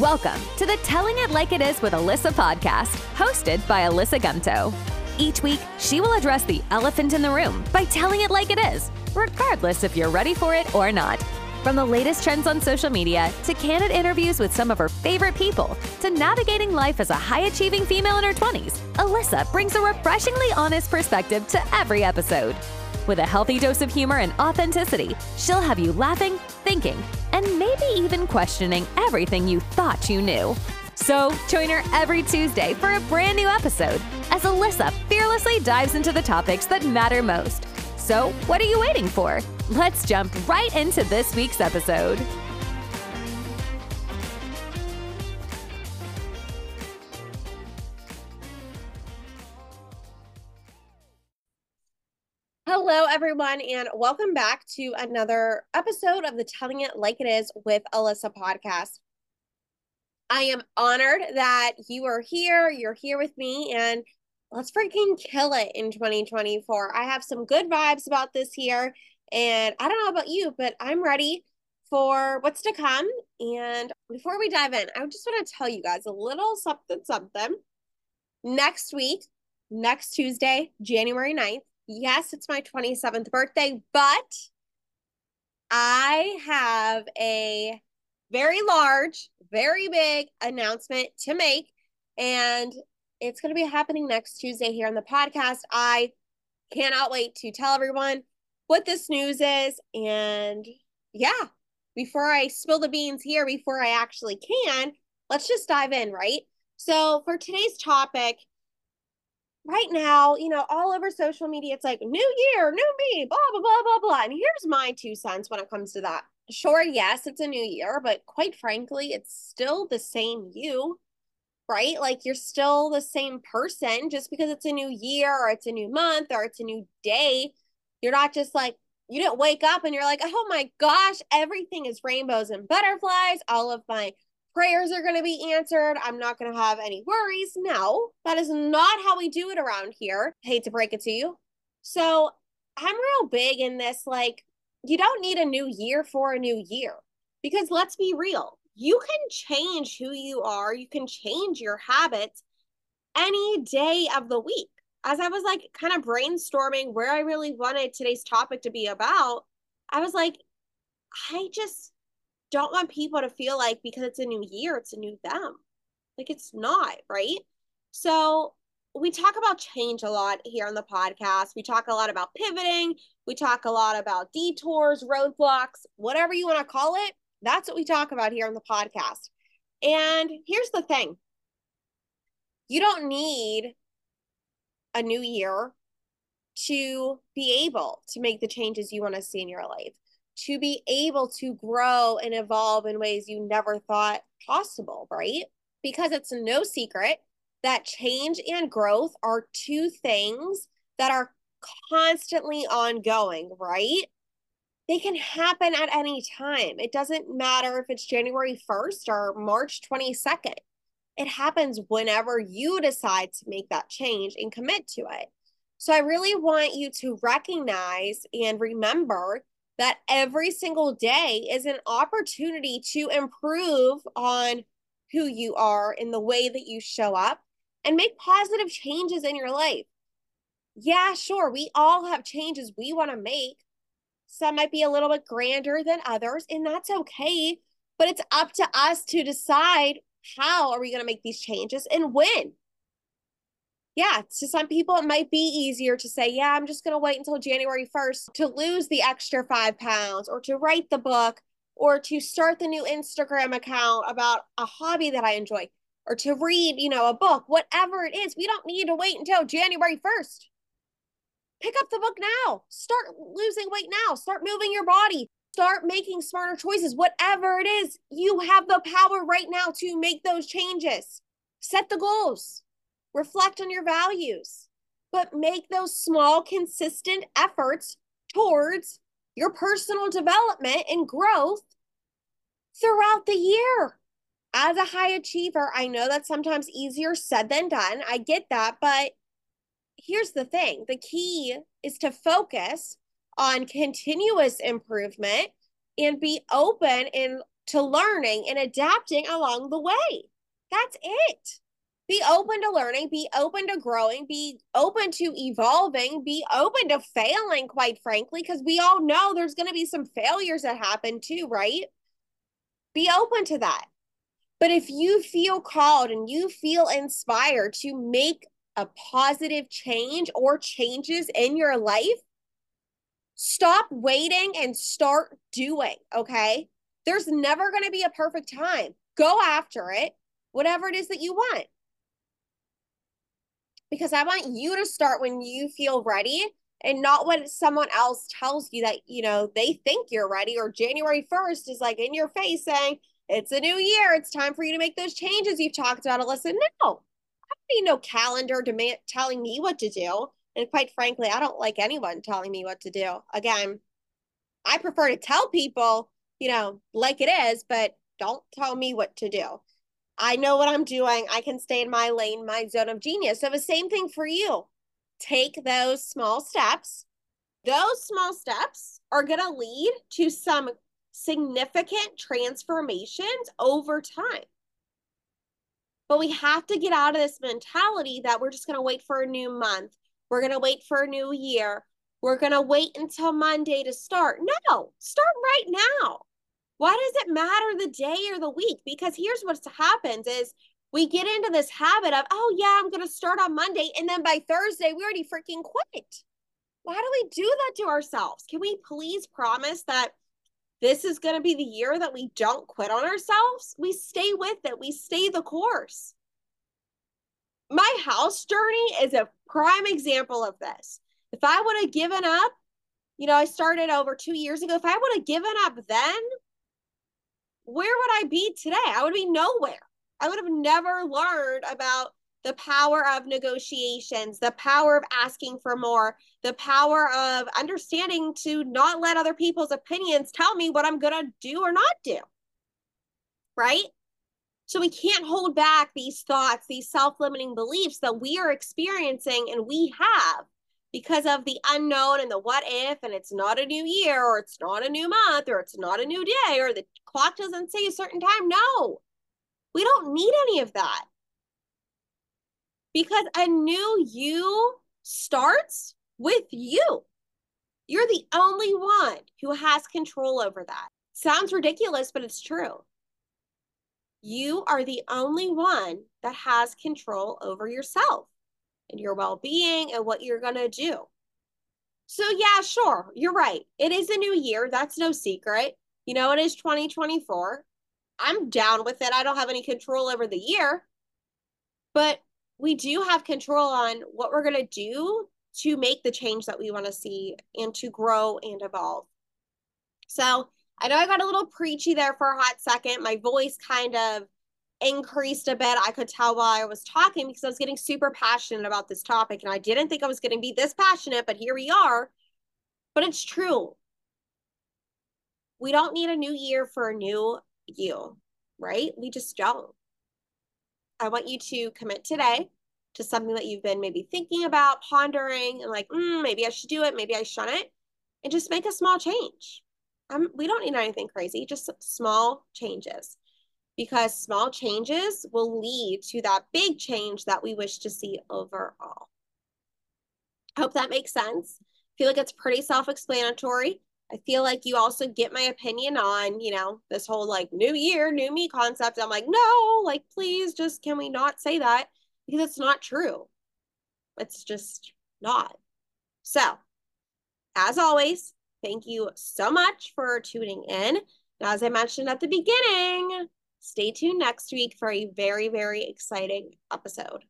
Welcome to the Telling It Like It Is with Alysa podcast, hosted by Alysa Gumto. Each week, she will address the elephant in the room by telling it like it is, regardless if you're ready for it or not. From the latest trends on social media to candid interviews with some of her favorite people to navigating life as a high achieving female in her 20s, Alysa brings a refreshingly honest perspective to every episode. With a healthy dose of humor and authenticity, she'll have you laughing, thinking, and maybe even questioning everything you thought you knew. So, join her every Tuesday for a brand new episode as Alysa fearlessly dives into the topics that matter most. So, what are you waiting for? Let's jump right into this week's episode. Everyone, and welcome back to another episode of the Telling It Like It Is with Alysa podcast. I am honored that you are here. You're here with me, and let's freaking kill it in 2024. I have some good vibes about this year, and I don't know about you, but I'm ready for what's to come. And before we dive in, I just want to tell you guys a little something something. Next week, next Tuesday, January 9th, yes, it's my 27th birthday, but I have a very large, very big announcement to make. And it's going to be happening next Tuesday here on the podcast. I cannot wait to tell everyone what this news is. And yeah, before I spill the beans here, before I actually can, let's just dive in, right? So, for today's topic, right now, you know, all over social media, it's like new year, new me, blah, blah, blah, blah, blah. And here's my two cents when it comes to that. Sure, yes, it's a new year, but quite frankly, it's still the same you, right? Like you're still the same person just because it's a new year or it's a new month or it's a new day. You're not just like, you didn't wake up and you're like, oh my gosh, everything is rainbows and butterflies. All of my prayers are going to be answered. I'm not going to have any worries. No, that is not how we do it around here. hate to break it to you. So I'm real big in this. Like, you don't need a new year for a new year because let's be real. You can change who you are, you can change your habits any day of the week. As I was like kind of brainstorming where I really wanted today's topic to be about, I was like, I just don't want people to feel like because it's a new year, it's a new them. Like it's not, right? So we talk about change a lot here on the podcast. We talk a lot about pivoting. We talk a lot about detours, roadblocks, whatever you want to call it. That's what we talk about here on the podcast. And here's the thing you don't need a new year to be able to make the changes you want to see in your life to be able to grow and evolve in ways you never thought possible, right? Because it's no secret that change and growth are two things that are constantly ongoing, right? They can happen at any time. It doesn't matter if it's January 1st or March 22nd. It happens whenever you decide to make that change and commit to it. So I really want you to recognize and remember that every single day is an opportunity to improve on who you are in the way that you show up and make positive changes in your life. Yeah, sure, we all have changes we want to make. Some might be a little bit grander than others, and that's okay. But it's up to us to decide how are we going to make these changes and when yeah, to some people, it might be easier to say, yeah, I'm just going to wait until January 1st to lose the extra five pounds or to write the book or to start the new Instagram account about a hobby that I enjoy or to read, you know, a book, whatever it is. We don't need to wait until January 1st. Pick up the book now. Start losing weight now. Start moving your body. Start making smarter choices. Whatever it is, you have the power right now to make those changes. Set the goals reflect on your values, but make those small, consistent efforts towards your personal development and growth throughout the year. As a high achiever, I know that's sometimes easier said than done. I get that. But here's the thing the key is to focus on continuous improvement and be open and to learning and adapting along the way. That's it. Be open to learning, be open to growing, be open to evolving, be open to failing, quite frankly, because we all know there's going to be some failures that happen too, right? Be open to that. But if you feel called and you feel inspired to make a positive change or changes in your life, stop waiting and start doing, okay? There's never going to be a perfect time. Go after it, whatever it is that you want. Because I want you to start when you feel ready and not when someone else tells you that, you know, they think you're ready or January 1st is like in your face saying, it's a new year. It's time for you to make those changes you've talked about, Alysa. No, I don't need no calendar demand telling me what to do. And quite frankly, I don't like anyone telling me what to do. Again, I prefer to tell people, you know, like it is, but don't tell me what to do. I know what I'm doing. I can stay in my lane, my zone of genius. So the same thing for you. Take those small steps. Those small steps are going to lead to some significant transformations over time. But we have to get out of this mentality that we're just going to wait for a new month. We're going to wait for a new year. We're going to wait until Monday to start. No, start right now. Why does it matter the day or the week? Because here's what happens is we get into this habit of, oh yeah, I'm going to start on Monday and then by Thursday we already freaking quit. Why do we do that to ourselves? Can we please promise that this is going to be the year that we don't quit on ourselves? We stay with it. We stay the course. My house journey is a prime example of this. If I would have given up, you know, I started over two years ago. If I would have given up then, where would I be today? I would be nowhere. I would have never learned about the power of negotiations, the power of asking for more, the power of understanding to not let other people's opinions tell me what I'm going to do or not do. Right? So we can't hold back these thoughts, these self limiting beliefs that we are experiencing and we have because of the unknown and the what if, and it's not a new year, or it's not a new month, or it's not a new day, or the clock doesn't say a certain time. No, we don't need any of that. Because a new you starts with you. You're the only one who has control over that. Sounds ridiculous, but it's true. You are the only one that has control over yourself and your well being and what you're going to do. So, yeah, sure, you're right. It is a new year. That's no secret. You know, it is 2024. I'm down with it. I don't have any control over the year, but we do have control on what we're going to do to make the change that we want to see and to grow and evolve. So, I know I got a little preachy there for a hot second. My voice kind of increased a bit. I could tell while I was talking because I was getting super passionate about this topic and I didn't think I was going to be this passionate, but here we are. But it's true. We don't need a new year for a new you, right? We just don't. I want you to commit today to something that you've been maybe thinking about, pondering, and like, mm, maybe I should do it, maybe I shouldn't, and just make a small change. Um, we don't need anything crazy, just small changes because small changes will lead to that big change that we wish to see overall. I hope that makes sense. I feel like it's pretty self-explanatory. I feel like you also get my opinion on, you know, this whole like new year, new me concept. I'm like, no, like, please just can we not say that? Because it's not true. It's just not. So, as always, thank you so much for tuning in. As I mentioned at the beginning, Stay tuned next week for a very, very exciting episode.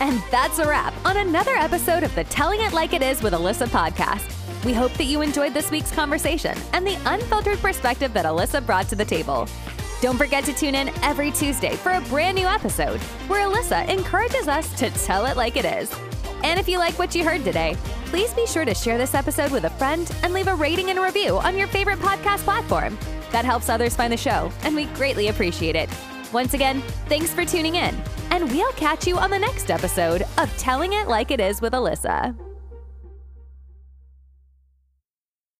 And that's a wrap on another episode of the Telling It Like It Is with Alysa podcast. We hope that you enjoyed this week's conversation and the unfiltered perspective that Alysa brought to the table. Don't forget to tune in every Tuesday for a brand new episode where Alysa encourages us to tell it like it is. And if you like what you heard today, please be sure to share this episode with a friend and leave a rating and review on your favorite podcast platform. That helps others find the show, and we greatly appreciate it. Once again, thanks for tuning in, and we'll catch you on the next episode of Telling It Like It Is with Alysa.